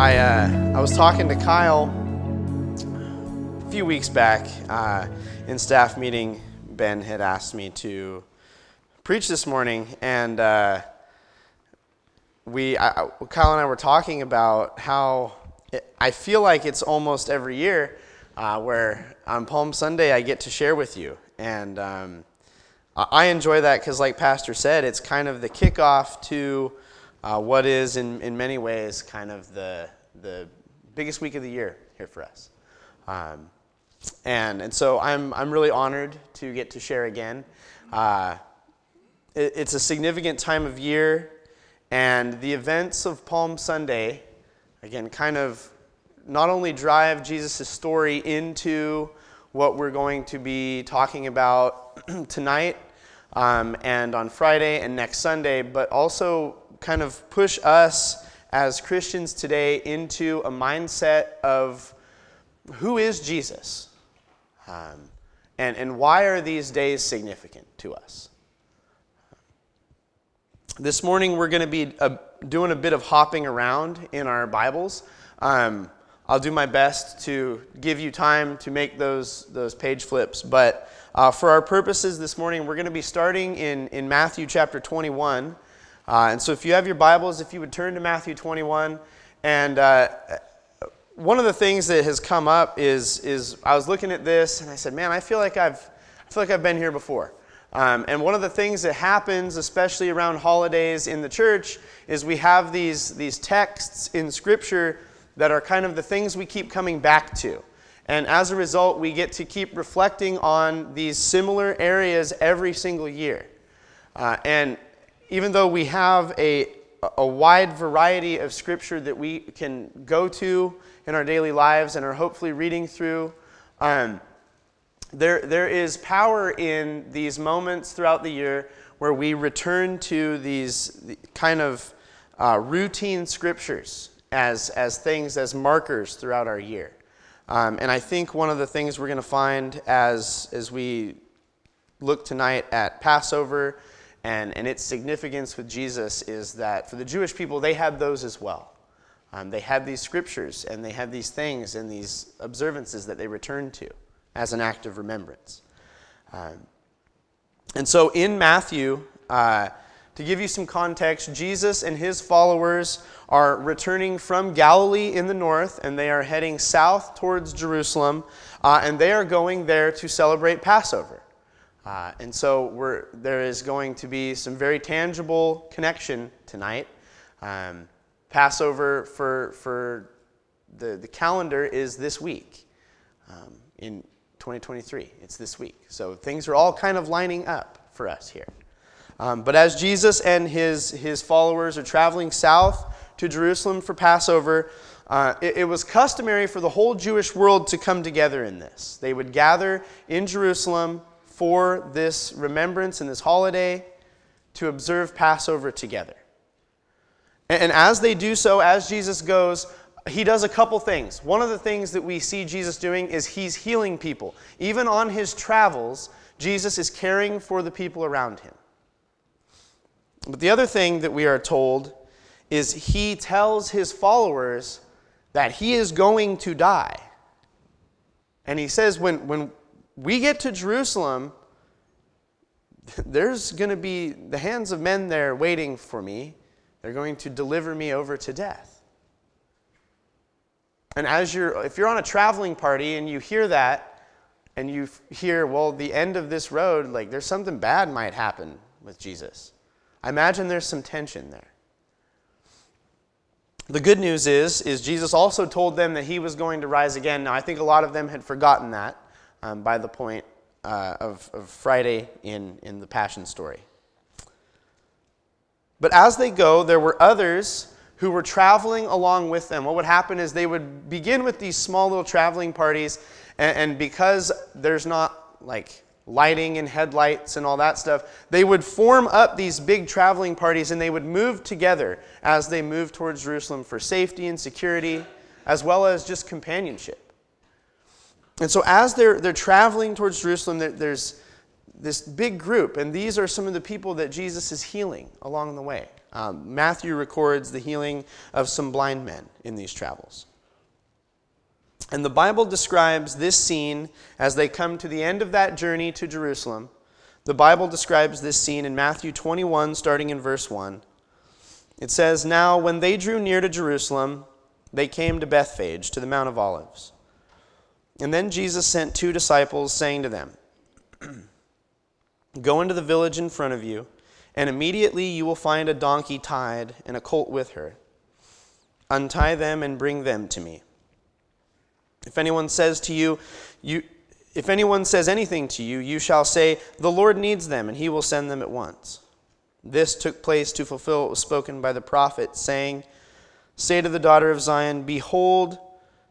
I, uh, I was talking to Kyle a few weeks back uh, in staff meeting. Ben had asked me to preach this morning, and uh, we, I, Kyle and I were talking about how it, I feel like it's almost every year uh, where on Palm Sunday I get to share with you, and um, I enjoy that because, like Pastor said, it's kind of the kickoff to uh, what is, in, in many ways, kind of the, the biggest week of the year here for us. Um, and, and so I'm, I'm really honored to get to share again. Uh, it, it's a significant time of year, and the events of Palm Sunday, again, kind of not only drive Jesus' story into what we're going to be talking about tonight um, and on Friday and next Sunday, but also kind of push us as Christians today into a mindset of who is Jesus? Um, and, and why are these days significant to us? This morning, we're going to be uh, doing a bit of hopping around in our Bibles. Um, I'll do my best to give you time to make those, those page flips. But uh, for our purposes this morning, we're going to be starting in, in Matthew chapter 21. Uh, and so, if you have your Bibles, if you would turn to Matthew 21. And uh, one of the things that has come up is, is I was looking at this and I said, man, I feel like I've, I feel like I've been here before. Um, and one of the things that happens, especially around holidays in the church, is we have these, these texts in Scripture that are kind of the things we keep coming back to. And as a result, we get to keep reflecting on these similar areas every single year. Uh, and even though we have a, a wide variety of scripture that we can go to in our daily lives and are hopefully reading through, um, there, there is power in these moments throughout the year where we return to these kind of uh, routine scriptures as, as things, as markers throughout our year. Um, and I think one of the things we're going to find as, as we look tonight at Passover and, and its significance with Jesus is that for the Jewish people, they had those as well. Um, they had these scriptures and they had these things and these observances that they returned to as an act of remembrance. Um, and so in Matthew, uh, to give you some context, Jesus and his followers are returning from Galilee in the north and they are heading south towards Jerusalem uh, and they are going there to celebrate Passover. Uh, and so there is going to be some very tangible connection tonight. Um, Passover for, for the, the calendar is this week um, in 2023. It's this week. So things are all kind of lining up for us here. Um, but as Jesus and his, his followers are traveling south to Jerusalem for Passover, uh, it, it, was customary for the whole Jewish world to come together in this. They would gather in Jerusalem for this remembrance and this holiday to observe Passover together. And, as they do so, as Jesus goes, he does a couple things. One of the things that we see Jesus doing is he's healing people. Even on his travels, Jesus is caring for the people around him. But the other thing that we are told is he tells his followers that he is going to die. And he says, when, when we get to Jerusalem, there's going to be the hands of men there waiting for me. They're going to deliver me over to death. And as you're, if you're on a traveling party and you hear that, and you hear, well, the end of this road, like there's something bad might happen with Jesus. I imagine there's some tension there. The good news is, is Jesus also told them that he was going to rise again. Now, I think a lot of them had forgotten that um, by the point uh, of, of Friday in, in the Passion story. But as they go, there were others who were traveling along with them. What would happen is they would begin with these small little traveling parties, and, and because there's not like lighting and headlights and all that stuff, they would form up these big traveling parties and they would move together as they moved towards Jerusalem for safety and security, as well as just companionship. And so, as they're, they're traveling towards Jerusalem, there, there's this big group, and these are some of the people that Jesus is healing along the way Um, Matthew records the healing of some blind men in these travels. And the Bible describes this scene as they come to the end of that journey to Jerusalem. The Bible describes this scene in Matthew 21, starting in verse 1. It says, Now, when they drew near to Jerusalem, they came to Bethphage, to the Mount of Olives. And then Jesus sent two disciples, saying to them, Go into the village in front of you, and immediately you will find a donkey tied and a colt with her. Untie them and bring them to me. If anyone says to you, you if anyone says anything to you, you shall say, The Lord needs them, and he will send them at once. This took place to fulfill what was spoken by the prophet, saying, Say to the daughter of Zion, Behold,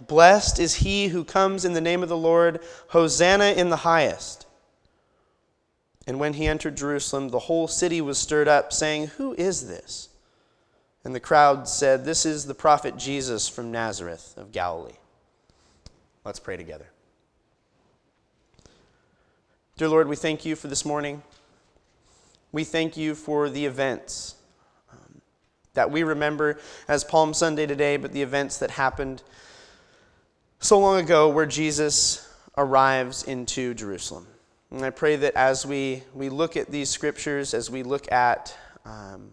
Blessed is he who comes in the name of the Lord, Hosanna in the highest. And when he entered Jerusalem, the whole city was stirred up, saying, Who is this? And the crowd said, This is the prophet Jesus from Nazareth of Galilee. Let's pray together. Dear Lord, we thank you for this morning. We thank you for the events um, that we remember as Palm Sunday today, but the events that happened so long ago where Jesus arrives into Jerusalem. And I pray that as we, we look at these scriptures, as we look at um,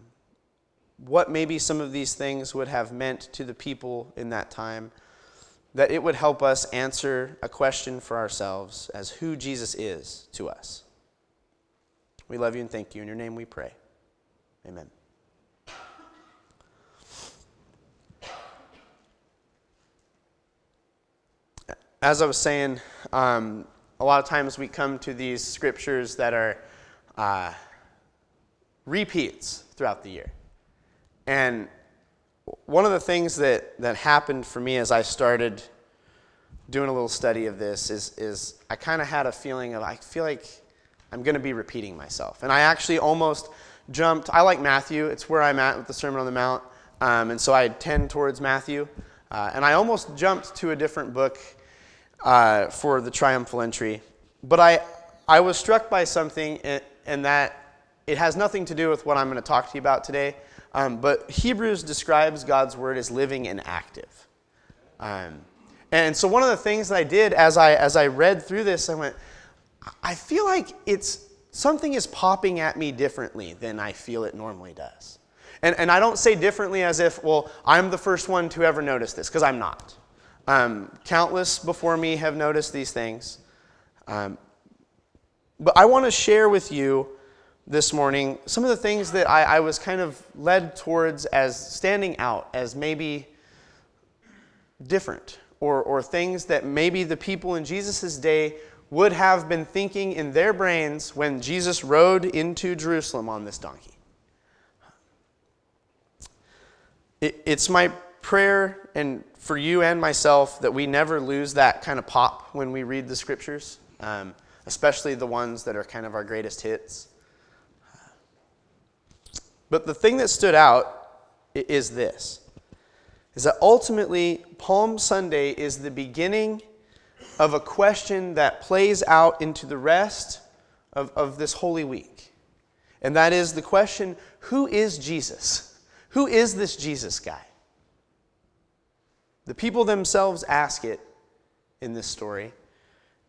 what maybe some of these things would have meant to the people in that time, that it would help us answer a question for ourselves as who Jesus is to us. We love you and thank you. In your name we pray. Amen. As I was saying, um, a lot of times we come to these scriptures that are uh, repeats throughout the year. And one of the things that, that happened for me as I started doing a little study of this is, is I kind of had a feeling of, I feel like I'm going to be repeating myself. And I actually almost jumped, I like Matthew, it's where I'm at with the Sermon on the Mount. Um, and so I tend towards Matthew. Uh, and I almost jumped to a different book uh, for the triumphal entry. But I, I was struck by something, in, in that it has nothing to do with what I'm going to talk to you about today. Um, but Hebrews describes God's word as living and active. Um, and so one of the things that I did as I, as I read through this, I went, I feel like it's something is popping at me differently than I feel it normally does. And, and I don't say differently as if, well, I'm the first one to ever notice this, because I'm not. Um, countless before me have noticed these things. Um, but I want to share with you this morning some of the things that I, I, was kind of led towards as standing out as maybe different or, or things that maybe the people in Jesus' day would have been thinking in their brains when Jesus rode into Jerusalem on this donkey. It, it's my prayer and for you and myself that we never lose that kind of pop when we read the scriptures, um, especially the ones that are kind of our greatest hits. But the thing that stood out is this is that ultimately Palm Sunday is the beginning of a question that plays out into the rest of, of this Holy Week. And that is the question who is Jesus? Who is this Jesus guy? The people themselves ask it in this story.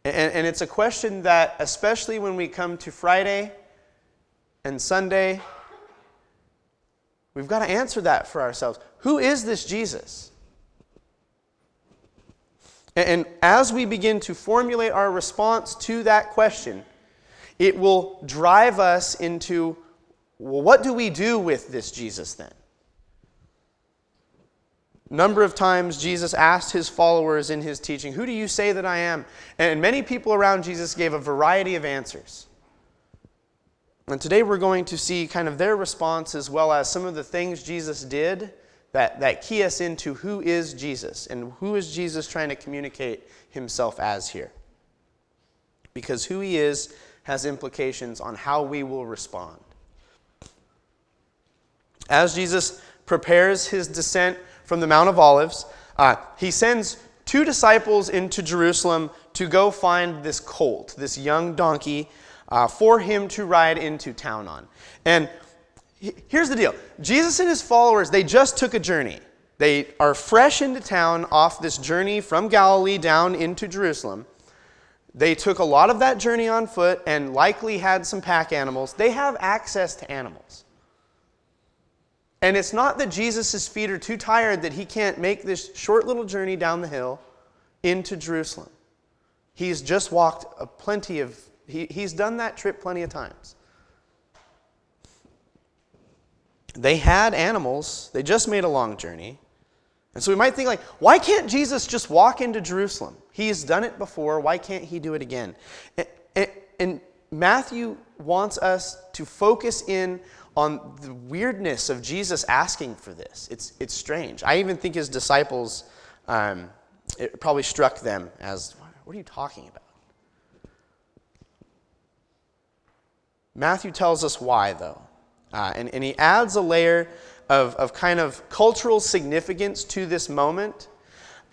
And, and it's a question that, especially when we come to Friday and Sunday We've got to answer that for ourselves. Who is this Jesus? And as we begin to formulate our response to that question, it will drive us into well, what do we do with this Jesus then? Number of times Jesus asked his followers in his teaching, Who do you say that I am? And many people around Jesus gave a variety of answers. And today we're going to see kind of their response as well as some of the things Jesus did that, that key us into who is Jesus and who is Jesus trying to communicate himself as here. Because who he is has implications on how we will respond. As Jesus prepares his descent from the Mount of Olives, uh, he sends two disciples into Jerusalem to go find this colt, this young donkey, uh, for him to ride into town on. And here's the deal Jesus and his followers, they just took a journey. They are fresh into town off this journey from Galilee down into Jerusalem. They took a lot of that journey on foot and likely had some pack animals. They have access to animals. And it's not that Jesus' feet are too tired that he can't make this short little journey down the hill into Jerusalem. He's just walked a plenty of, he, he's done that trip plenty of times. They had animals, they just made a long journey. And so we might think like, why can't Jesus just walk into Jerusalem? He's done it before, why can't he do it again? And, and, and Matthew wants us to focus in on the weirdness of Jesus asking for this. It's, it's strange. I even think his disciples, um, it probably struck them as, what are you talking about? Matthew tells us why, though. Uh, and, and he adds a layer of, of kind of cultural significance to this moment.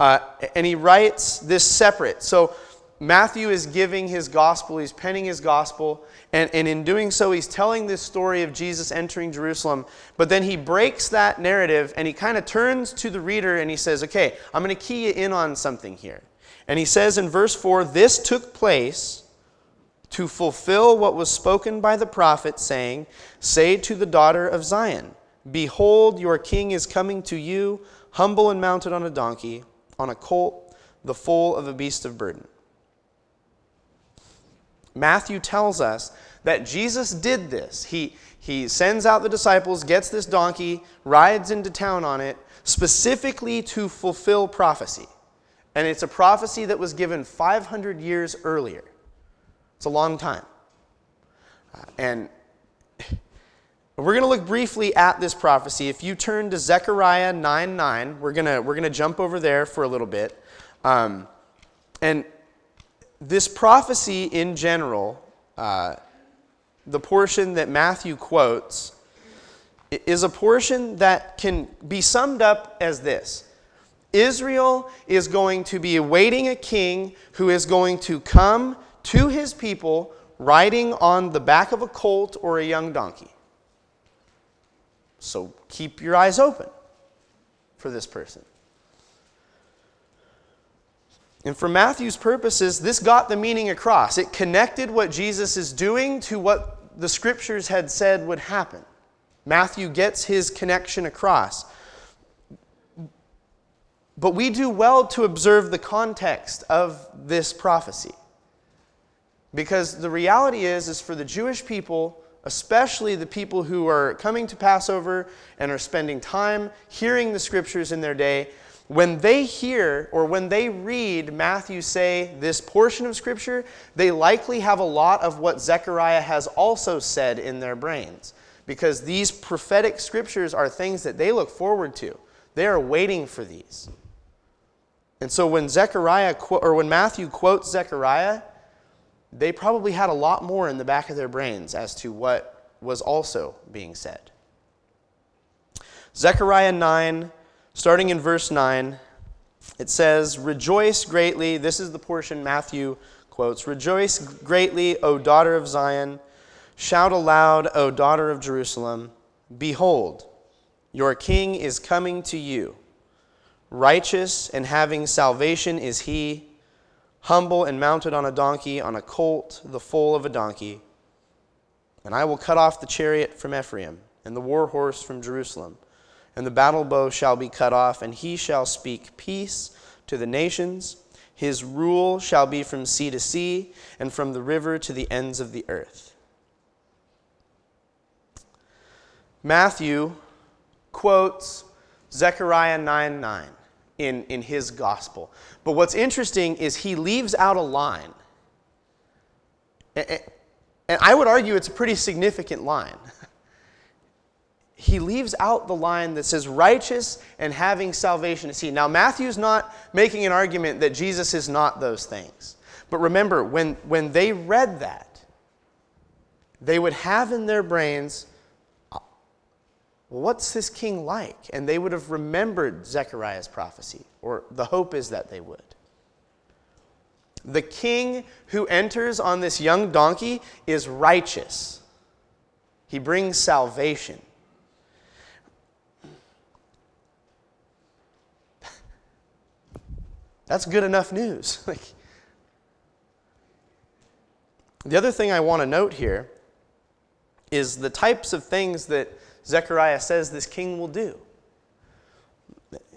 Uh, and he writes this separate. So Matthew is giving his gospel, he's penning his gospel, and, and in doing so, he's telling this story of Jesus entering Jerusalem. But then he breaks that narrative and he kind of turns to the reader and he says, Okay, I'm going to key you in on something here. And he says in verse 4 This took place to fulfill what was spoken by the prophet, saying, Say to the daughter of Zion, Behold, your king is coming to you, humble and mounted on a donkey, on a colt, the foal of a beast of burden. Matthew tells us that Jesus did this. He, he sends out the disciples, gets this donkey, rides into town on it, specifically to fulfill prophecy. And it's a prophecy that was given 500 years earlier. It's a long time. Uh, and we're going to look briefly at this prophecy. If you turn to Zechariah 9 9, we're going to, we're going to jump over there for a little bit. Um, and this prophecy in general, uh, the portion that Matthew quotes, is a portion that can be summed up as this Israel is going to be awaiting a king who is going to come to his people riding on the back of a colt or a young donkey. So keep your eyes open for this person. And for Matthew's purposes, this got the meaning across. It connected what Jesus is doing to what the scriptures had said would happen. Matthew gets his connection across. But we do well to observe the context of this prophecy. Because the reality is is for the Jewish people, especially the people who are coming to Passover and are spending time hearing the scriptures in their day, when they hear or when they read Matthew say this portion of Scripture, they likely have a lot of what Zechariah has also said in their brains. Because these prophetic scriptures are things that they look forward to. They are waiting for these. And so when Zechariah or when Matthew quotes Zechariah, they probably had a lot more in the back of their brains as to what was also being said. Zechariah 9 Starting in verse 9, it says, Rejoice greatly. This is the portion Matthew quotes Rejoice greatly, O daughter of Zion. Shout aloud, O daughter of Jerusalem. Behold, your king is coming to you. Righteous and having salvation is he, humble and mounted on a donkey, on a colt, the foal of a donkey. And I will cut off the chariot from Ephraim, and the war horse from Jerusalem and the battle bow shall be cut off, and he shall speak peace to the nations. His rule shall be from sea to sea, and from the river to the ends of the earth. Matthew quotes Zechariah 9 9 in, in his gospel. But what's interesting is he leaves out a line. And And I would argue it's a pretty significant line. He leaves out the line that says righteous and having salvation to see. Now, Matthew's not making an argument that Jesus is not those things. But remember, when, when they read that, they would have in their brains, what's this king like? And they would have remembered Zechariah's prophecy, or the hope is that they would. The king who enters on this young donkey is righteous, he brings salvation. That's good enough news. the other thing I want to note here is the types of things that Zechariah says this king will do.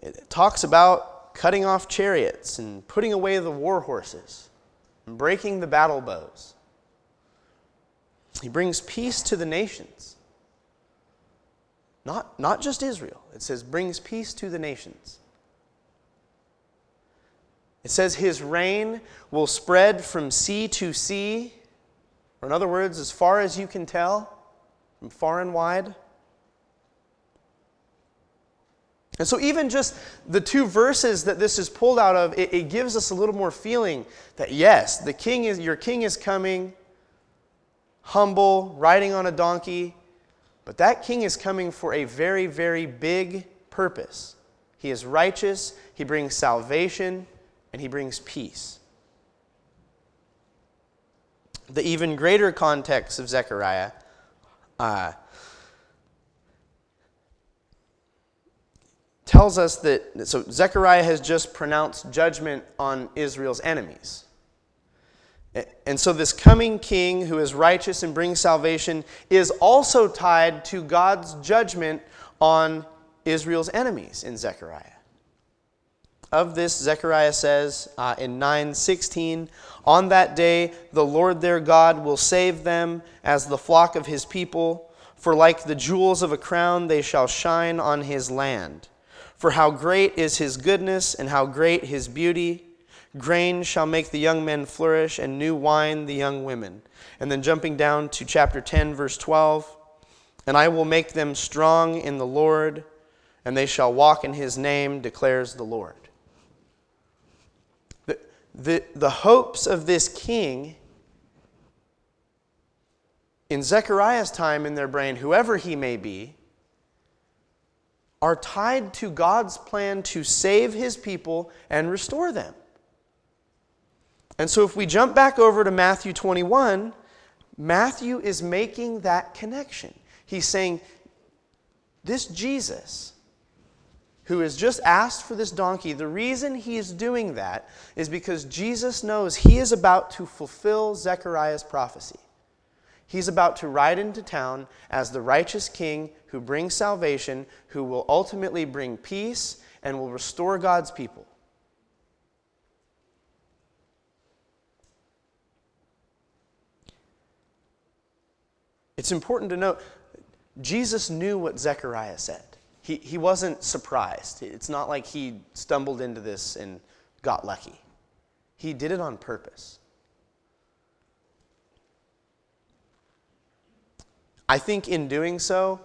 It talks about cutting off chariots and putting away the war horses and breaking the battle bows. He brings peace to the nations. Not, not just Israel. It says, brings peace to the nations. It says, His reign will spread from sea to sea, or in other words, as far as you can tell, from far and wide. And so, even just the two verses that this is pulled out of, it, it, gives us a little more feeling that yes, the king is, your king is coming, humble, riding on a donkey, but that king is coming for a very, very big purpose. He is righteous, he brings salvation, and he brings peace. The even greater context of Zechariah. Uh, tells us that, so Zechariah has just pronounced judgment on Israel's enemies. And so, this coming king who is righteous and brings salvation is also tied to God's judgment on Israel's enemies in Zechariah. Of this, Zechariah says uh, in 9:16, "On that day the Lord their God will save them as the flock of his people, for like the jewels of a crown they shall shine on his land." For how great is his goodness, and how great his beauty! Grain shall make the young men flourish, and new wine the young women. And then jumping down to chapter 10, verse 12 And I will make them strong in the Lord, and they shall walk in his name, declares the Lord. The, the, hopes of this king in Zechariah's time in their brain, whoever he may be, are tied to God's plan to save his people and restore them. And so if we jump back over to Matthew 21, Matthew is making that connection. He's saying, This Jesus, who has just asked for this donkey, the reason he is doing that is because Jesus knows he is about to fulfill Zechariah's prophecy. He's about to ride into town as the righteous king who brings salvation, who will ultimately bring peace and will restore God's people. It's important to note Jesus knew what Zechariah said. He, he wasn't surprised. It's not like he stumbled into this and got lucky. He did it on purpose. I think in doing so,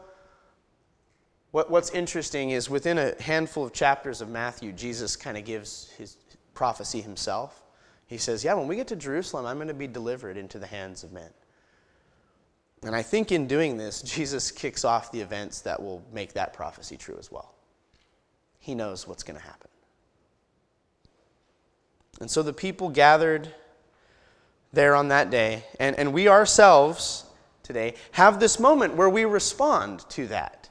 what, what's interesting is within a handful of chapters of Matthew, Jesus kind of gives his prophecy himself. He says, Yeah, when we get to Jerusalem, I'm going to be delivered into the hands of men. And I think in doing this, Jesus kicks off the events that will make that prophecy true as well. He knows what's going to happen. And so the people gathered there on that day, and, and we ourselves today have this moment where we respond to that.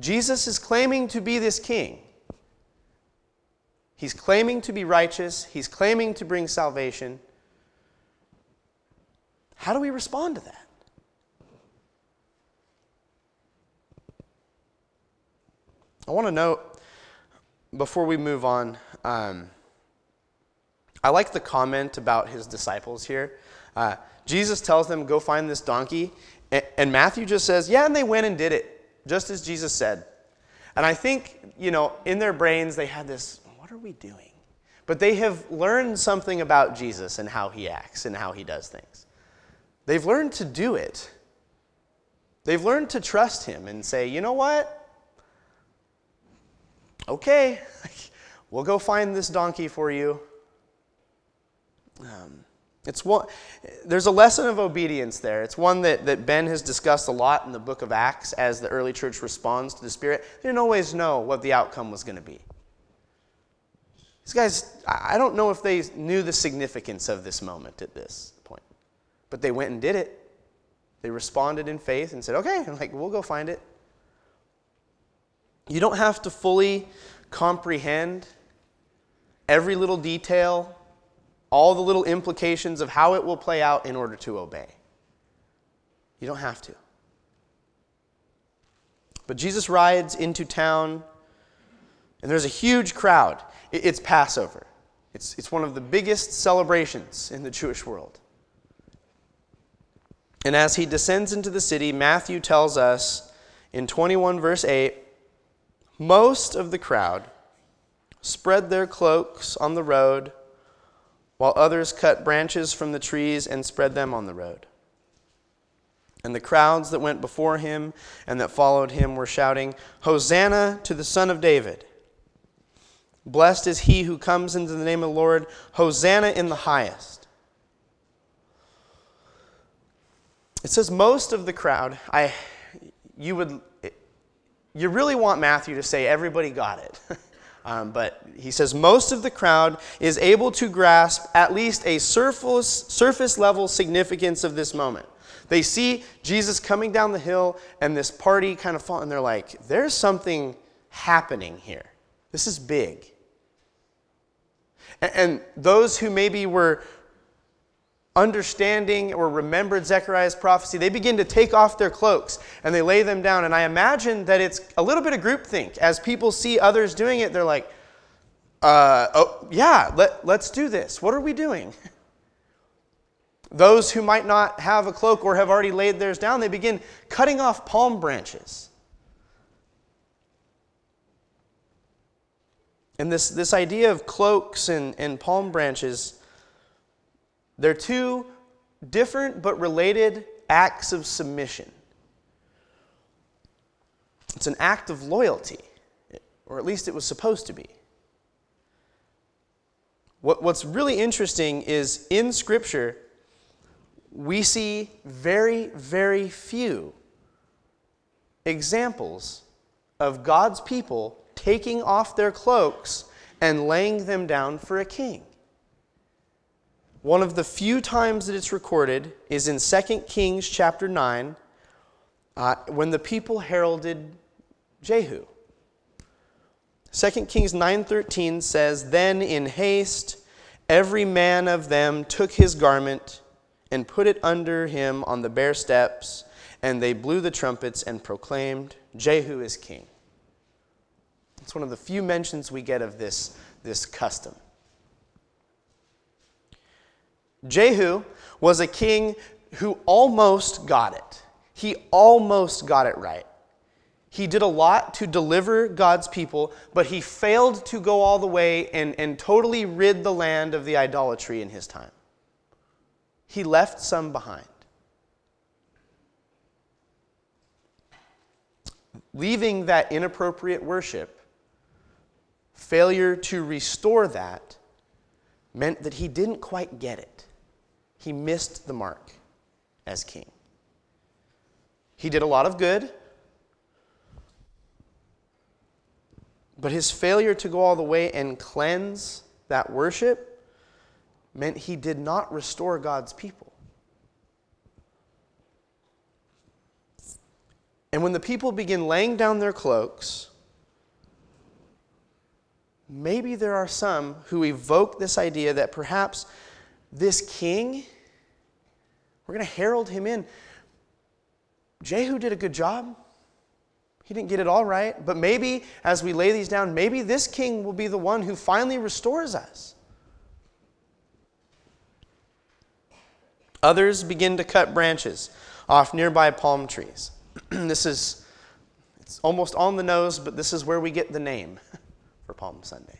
Jesus is claiming to be this king. He's claiming to be righteous, he's claiming to bring salvation. How do we respond to that? I want to note before we move on, um, I like the comment about his disciples here. Uh, Jesus tells them, Go find this donkey. And Matthew just says, Yeah, and they went and did it, just as Jesus said. And I think, you know, in their brains, they had this, What are we doing? But they have learned something about Jesus and how he acts and how he does things. They've learned to do it. They've learned to trust him and say, you know what? Okay, we'll go find this donkey for you. Um, it's one, there's a lesson of obedience there. It's one that, that Ben has discussed a lot in the book of Acts as the early church responds to the Spirit. They didn't always know what the outcome was going to be. These guys, I don't know if they knew the significance of this moment at this but they went and did it. They responded in faith and said, okay, I'm like, we'll go find it. You don't have to fully comprehend every little detail, all the little implications of how it will play out in order to obey. You don't have to. But Jesus rides into town, and there's a huge crowd. It's Passover, it's, it's one of the biggest celebrations in the Jewish world. And as he descends into the city, Matthew tells us in 21, verse 8 most of the crowd spread their cloaks on the road, while others cut branches from the trees and spread them on the road. And the crowds that went before him and that followed him were shouting, Hosanna to the Son of David! Blessed is he who comes into the name of the Lord. Hosanna in the highest. It says most of the crowd. I, you would, you really want Matthew to say everybody got it. um, but he says most of the crowd is able to grasp at least a surface, surface level significance of this moment. They see Jesus coming down the hill and this party kind of fall, and they're like, there's something happening here. This is big. And, and those who maybe were understanding or remembered Zechariah's prophecy, they begin to take off their cloaks and they lay them down. And I imagine that it's a little bit of groupthink. As people see others doing it, they're like, uh, oh, yeah, let, let's do this. What are we doing? Those who might not have a cloak or have already laid theirs down, they begin cutting off palm branches. And this, this idea of cloaks and, and palm branches they're two different but related acts of submission. It's an act of loyalty, or at least it was supposed to be. What, what's really interesting is in Scripture, we see very, very few examples of God's people taking off their cloaks and laying them down for a king. One of the few times that it's recorded is in 2 Kings chapter 9 uh, when the people heralded Jehu. 2 Kings 9:13 says, "Then in haste every man of them took his garment and put it under him on the bare steps, and they blew the trumpets and proclaimed, Jehu is king." It's one of the few mentions we get of this, this custom. Jehu was a king who almost got it. He almost got it right. He did a lot to deliver God's people, but he failed to go all the way and, and totally rid the land of the idolatry in his time. He left some behind. Leaving that inappropriate worship, failure to restore that, meant that he didn't quite get it he missed the mark as king. He did a lot of good, but his failure to go all the way and cleanse that worship meant he did not restore God's people. And when the people begin laying down their cloaks, maybe there are some who evoke this idea that perhaps this king, we're going to herald him in. Jehu did a good job. He didn't get it all right, but maybe as we lay these down, maybe this king will be the one who finally restores us. Others begin to cut branches off nearby palm trees. this is it's almost on the nose, but this is where we get the name for Palm Sunday.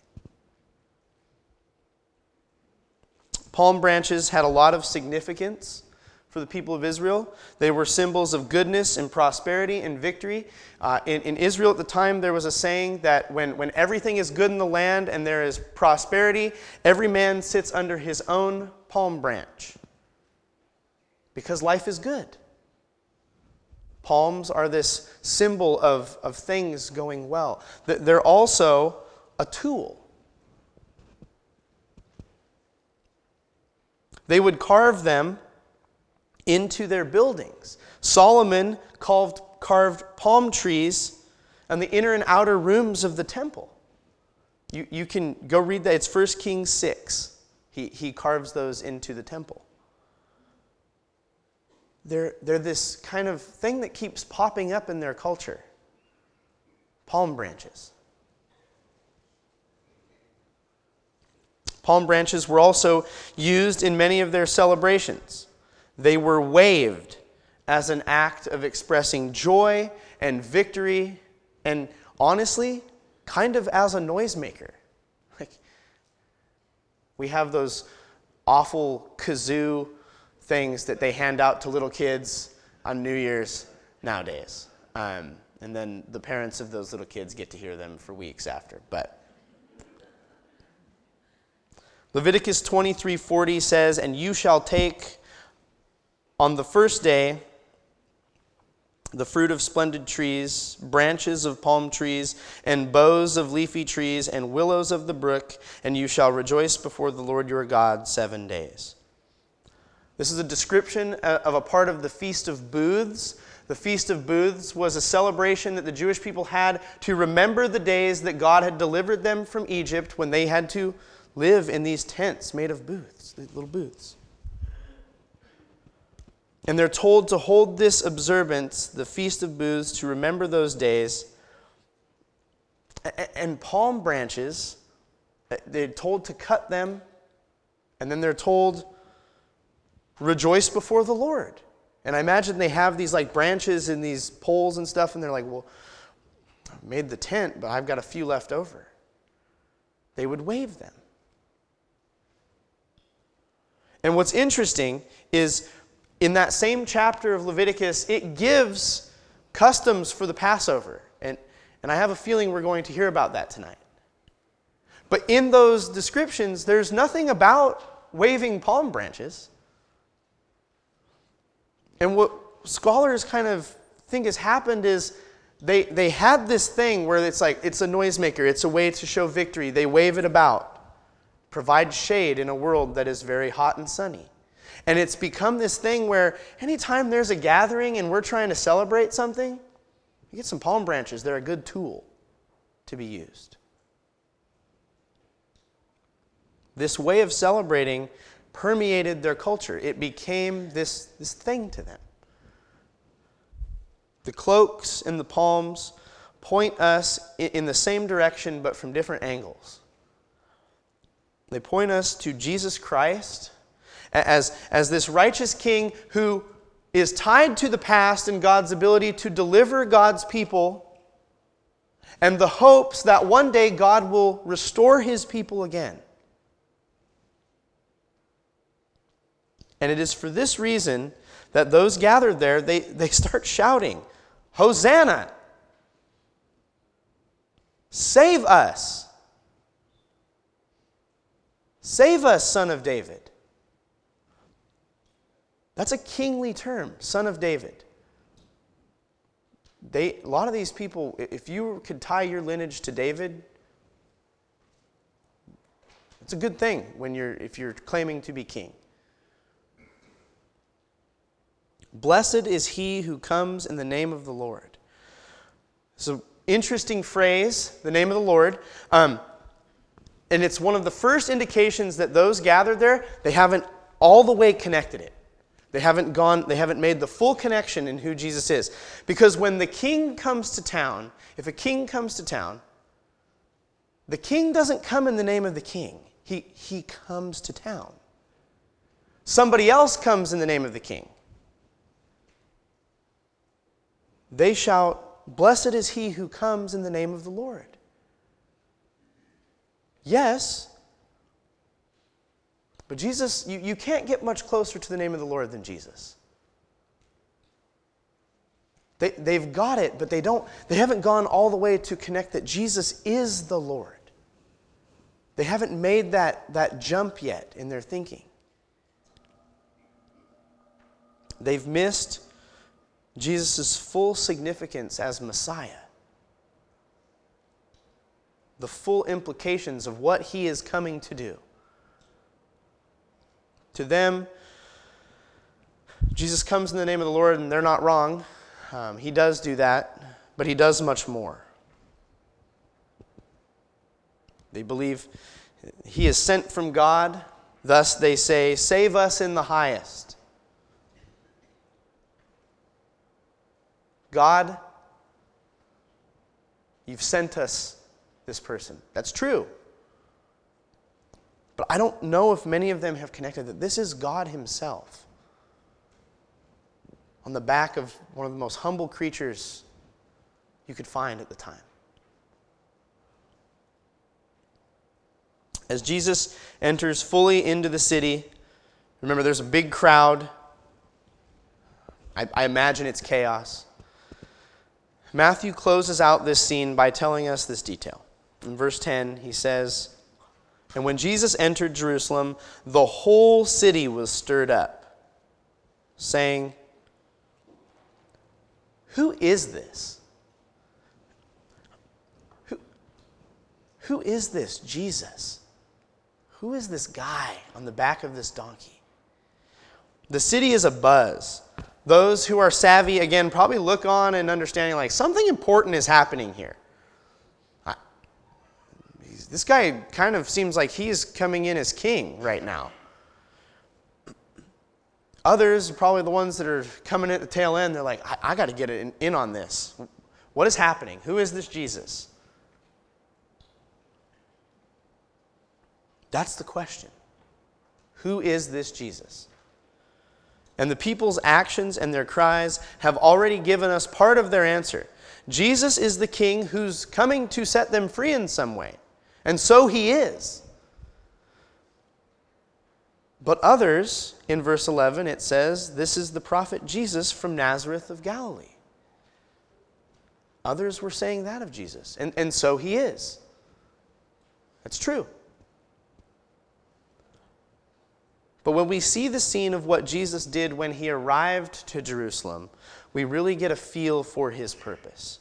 Palm branches had a lot of significance for the people of Israel. They were symbols of goodness and prosperity and victory. Uh, in, in Israel at the time, there was a saying that when, when everything is good in the land and there is prosperity, every man sits under his own palm branch because life is good. Palms are this symbol of, of things going well. They're also a tool. They would carve them into their buildings. Solomon carved, carved palm trees on the inner and outer rooms of the temple. You, you can go read that. It's 1 Kings 6. He, he carves those into the temple. They're, they're this kind of thing that keeps popping up in their culture palm branches. Palm branches were also used in many of their celebrations. They were waved as an act of expressing joy and victory, and honestly, kind of as a noisemaker. Like, we have those awful kazoo things that they hand out to little kids on New Year's nowadays. Um, and then the parents of those little kids get to hear them for weeks after. But Leviticus 23:40 says, "And you shall take on the first day, the fruit of splendid trees, branches of palm trees, and boughs of leafy trees, and willows of the brook, and you shall rejoice before the Lord your God seven days. This is a description uh, of a part of the Feast of Booths. The Feast of Booths was a celebration that the Jewish people had to remember the days that God had delivered them from Egypt when they had to live in these tents made of booths, little booths. And they're told to hold this observance, the Feast of Booths, to remember those days. And palm branches, uh, they're told to cut them, and then they're told, rejoice before the Lord. And I imagine they have these like branches and these poles and stuff, and they're like, well, I made the tent, but I've got a few left over. They would wave them. And what's interesting is in that same chapter of Leviticus, it gives customs for the Passover. And, and I have a feeling we're going to hear about that tonight. But in those descriptions, there's nothing about waving palm branches. And what scholars kind of think has happened is they, they had this thing where it's like it's a noisemaker, it's a way to show victory. They wave it about, provide shade in a world that is very hot and sunny. And it's become this thing where anytime there's a gathering and we're trying to celebrate something, you get some palm branches. They're a good tool to be used. This way of celebrating permeated their culture. It became this, this thing to them. The cloaks and the palms point us in the same direction but from different angles. They point us to Jesus Christ as, as this righteous king who is tied to the past and God's ability to deliver God's people and the hopes that one day God will restore his people again. And it is for this reason that those gathered there, they, they start shouting, Hosanna! Save us! Save us, son of David. That's a kingly term, son of David. They, a lot of these people, if you could tie your lineage to David, it's a good thing when you're, if you're claiming to be king. Blessed is he who comes in the name of the Lord. It's an interesting phrase, the name of the Lord. Um, and it's one of the first indications that those gathered there, they haven't all the way connected it. They haven't gone, they haven't made the full connection in who Jesus is. Because when the king comes to town, if a king comes to town, the king doesn't come in the name of the king. He, he comes to town. Somebody else comes in the name of the king. They shout, Blessed is he who comes in the name of the Lord. Yes. But Jesus, you, you can't get much closer to the name of the Lord than Jesus. They, they've got it, but they don't, they haven't gone all the way to connect that Jesus is the Lord. They haven't made that, that jump yet in their thinking. They've missed Jesus' full significance as Messiah the full implications of what he is coming to do. To them, Jesus comes in the name of the Lord, and they're not wrong. Um, he does do that, but he does much more. They believe he is sent from God, thus they say, Save us in the highest. God, you've sent us this person. That's true. But I don't know if many of them have connected that this is God Himself on the back of one of the most humble creatures you could find at the time. As Jesus enters fully into the city, remember there's a big crowd. I, I, imagine it's chaos. Matthew closes out this scene by telling us this detail. In verse 10, he says, And when Jesus entered Jerusalem, the whole city was stirred up, saying, Who is this? Who, who is this Jesus? Who is this guy on the back of this donkey? The city is a buzz. Those who are savvy, again, probably look on and understanding like something important is happening here. This guy kind of seems like he's coming in as king right now. Others, are probably the ones that are coming at the tail end, they're like, I, I got to get in, in on this. What is happening? Who is this Jesus? That's the question. Who is this Jesus? And the people's actions and their cries have already given us part of their answer. Jesus is the king who's coming to set them free in some way. And so he is. But others, in verse 11, it says, This is the prophet Jesus from Nazareth of Galilee. Others were saying that of Jesus. And, and so he is. That's true. But when we see the scene of what Jesus did when he arrived to Jerusalem, we really get a feel for his purpose.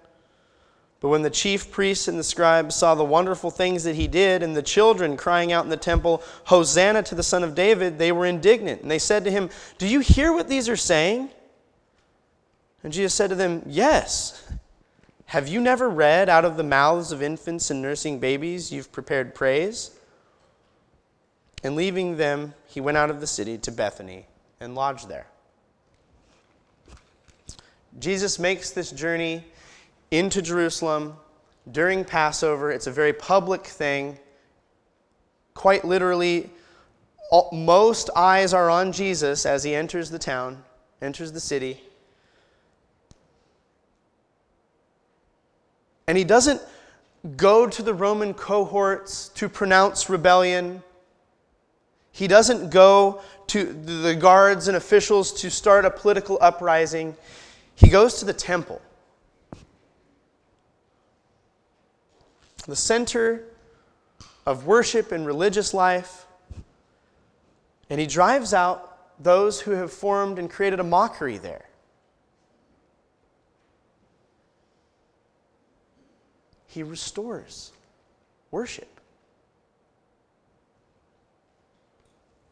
But when the chief priests and the scribes saw the wonderful things that he did, and the children crying out in the temple, Hosanna to the Son of David, they were indignant. And they said to him, Do you hear what these are saying? And Jesus said to them, Yes. Have you never read, Out of the mouths of infants and nursing babies, you've prepared praise? And leaving them, he went out of the city to Bethany and lodged there. Jesus makes this journey into Jerusalem during Passover. It's a very public thing. Quite literally, all, most eyes are on Jesus as he enters the town, enters the city. And he doesn't go to the Roman cohorts to pronounce rebellion. He doesn't go to the guards and officials to start a political uprising. He goes to the temple, the center of worship and religious life, and he drives out those who have formed and created a mockery there. He restores worship.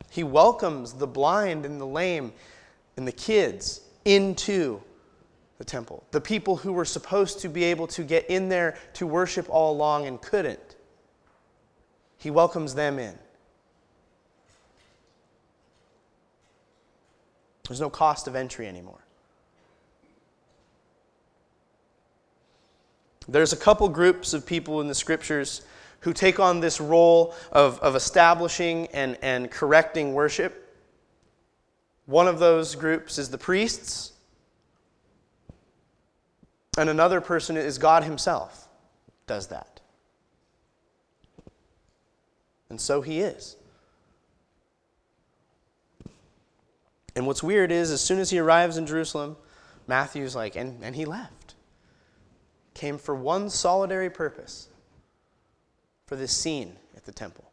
He welcomes the blind and the lame and the kids into the temple. The people who were supposed to be able to get in there to worship all along and couldn't. He welcomes them in. There's no cost of entry anymore. There's a couple groups of people in the scriptures who take on this role of, of establishing and, and correcting worship. One of those groups is the priests, and another person is God Himself, does that. And so He is. And what's weird is, as soon as he arrives in Jerusalem, Matthew's like, and, and he left. Came for one solitary purpose for this scene at the temple.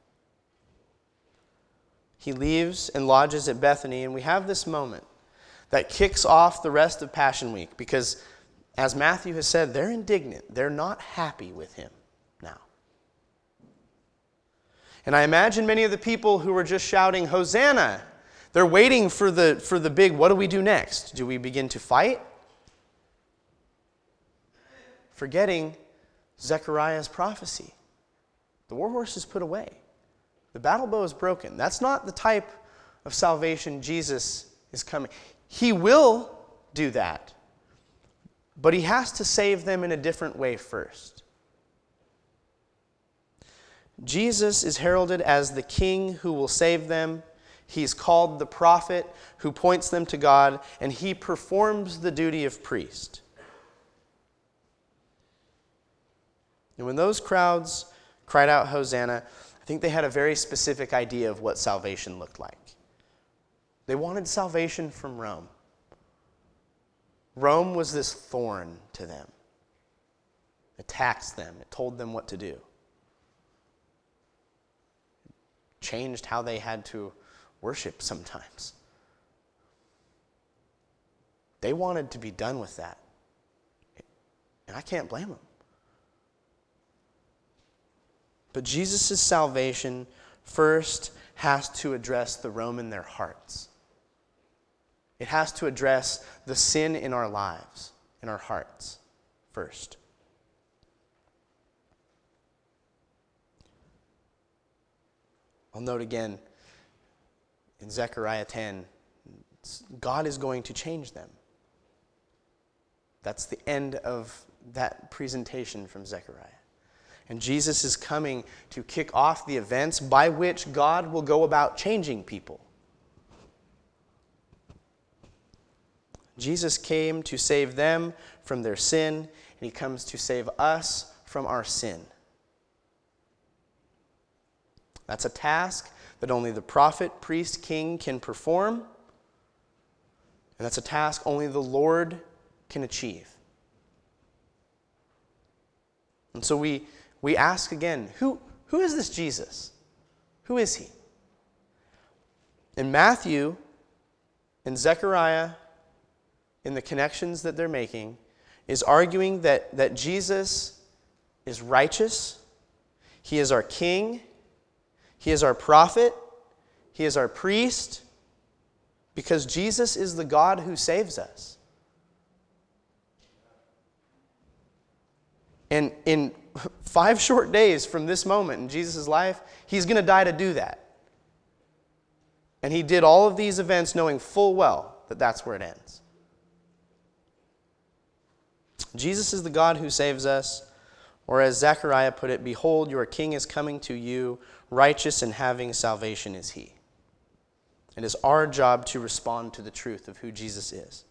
He leaves and lodges at Bethany, and we have this moment that kicks off the rest of Passion Week because, as Matthew has said, they're indignant. They're not happy with him now. And I imagine many of the people who were just shouting, Hosanna, they're waiting for the, for the big, what do we do next? Do we begin to fight? Forgetting Zechariah's prophecy. The war horse is put away. The battle bow is broken. That's not the type of salvation Jesus is coming. He will do that, but he has to save them in a different way first. Jesus is heralded as the king who will save them. He's called the prophet who points them to God, and he performs the duty of priest. And when those crowds cried out, Hosanna, I think they had a very specific idea of what salvation looked like. They wanted salvation from Rome. Rome was this thorn to them, it taxed them, it told them what to do, it changed how they had to worship sometimes. They wanted to be done with that. And I can't blame them. But Jesus' salvation first has to address the Rome in their hearts. It has to address the sin in our lives, in our hearts, first. I'll note again in Zechariah 10 God is going to change them. That's the end of that presentation from Zechariah. And Jesus is coming to kick off the events by which God will go about changing people. Jesus came to save them from their sin, and he comes to save us from our sin. That's a task that only the prophet, priest, king can perform, and that's a task only the Lord can achieve. And so we we ask again who, who is this Jesus? Who is he? In Matthew, in Zechariah, in the connections that they're making, is arguing that, that Jesus is righteous, he is our king, he is our prophet, he is our priest, because Jesus is the God who saves us. And in five short days from this moment in Jesus' life, he's going to die to do that. And he did all of these events knowing full well that that's where it ends. Jesus is the God who saves us. Or as Zechariah put it, Behold, your king is coming to you, righteous and having salvation is he. It is our job to respond to the truth of who Jesus is.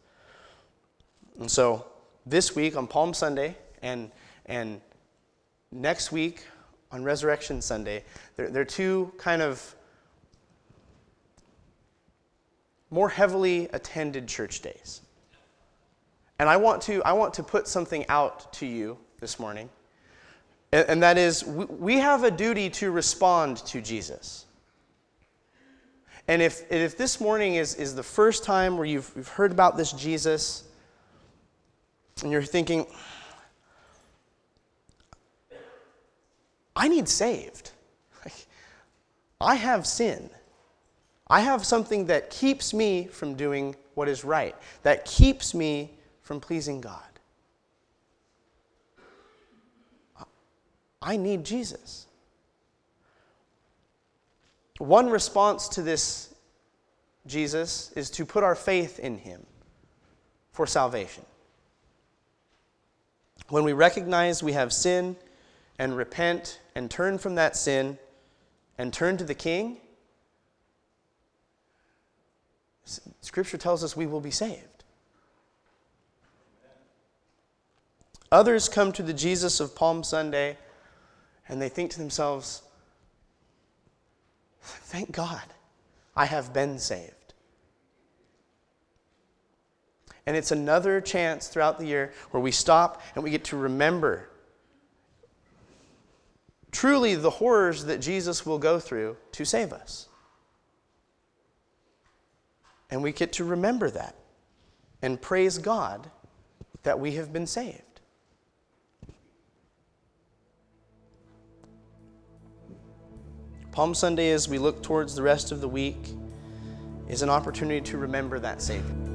And so, this week on Palm Sunday, and, and next week on Resurrection Sunday, they're, they're two kind of more heavily attended church days. And I want to, I want to put something out to you this morning, and, and that is we, we have a duty to respond to Jesus. And if, if this morning is, is the first time where you've, you've heard about this Jesus, and you're thinking, I need saved. I have sin. I have something that keeps me from doing what is right, that keeps me from pleasing God. I need Jesus. One response to this Jesus is to put our faith in him for salvation. when we recognize we have sin and repent and turn from that sin and turn to the King, Scripture tells us we will be saved. Others come to the Jesus of Palm Sunday and they think to themselves, Thank God I have been saved. And it's another chance throughout the year where we stop and we get to remember truly the horrors that Jesus will go through to save us. And we get to remember that and praise God that we have been saved. Palm Sunday, as we look towards the rest of the week, is an opportunity to remember that Savior.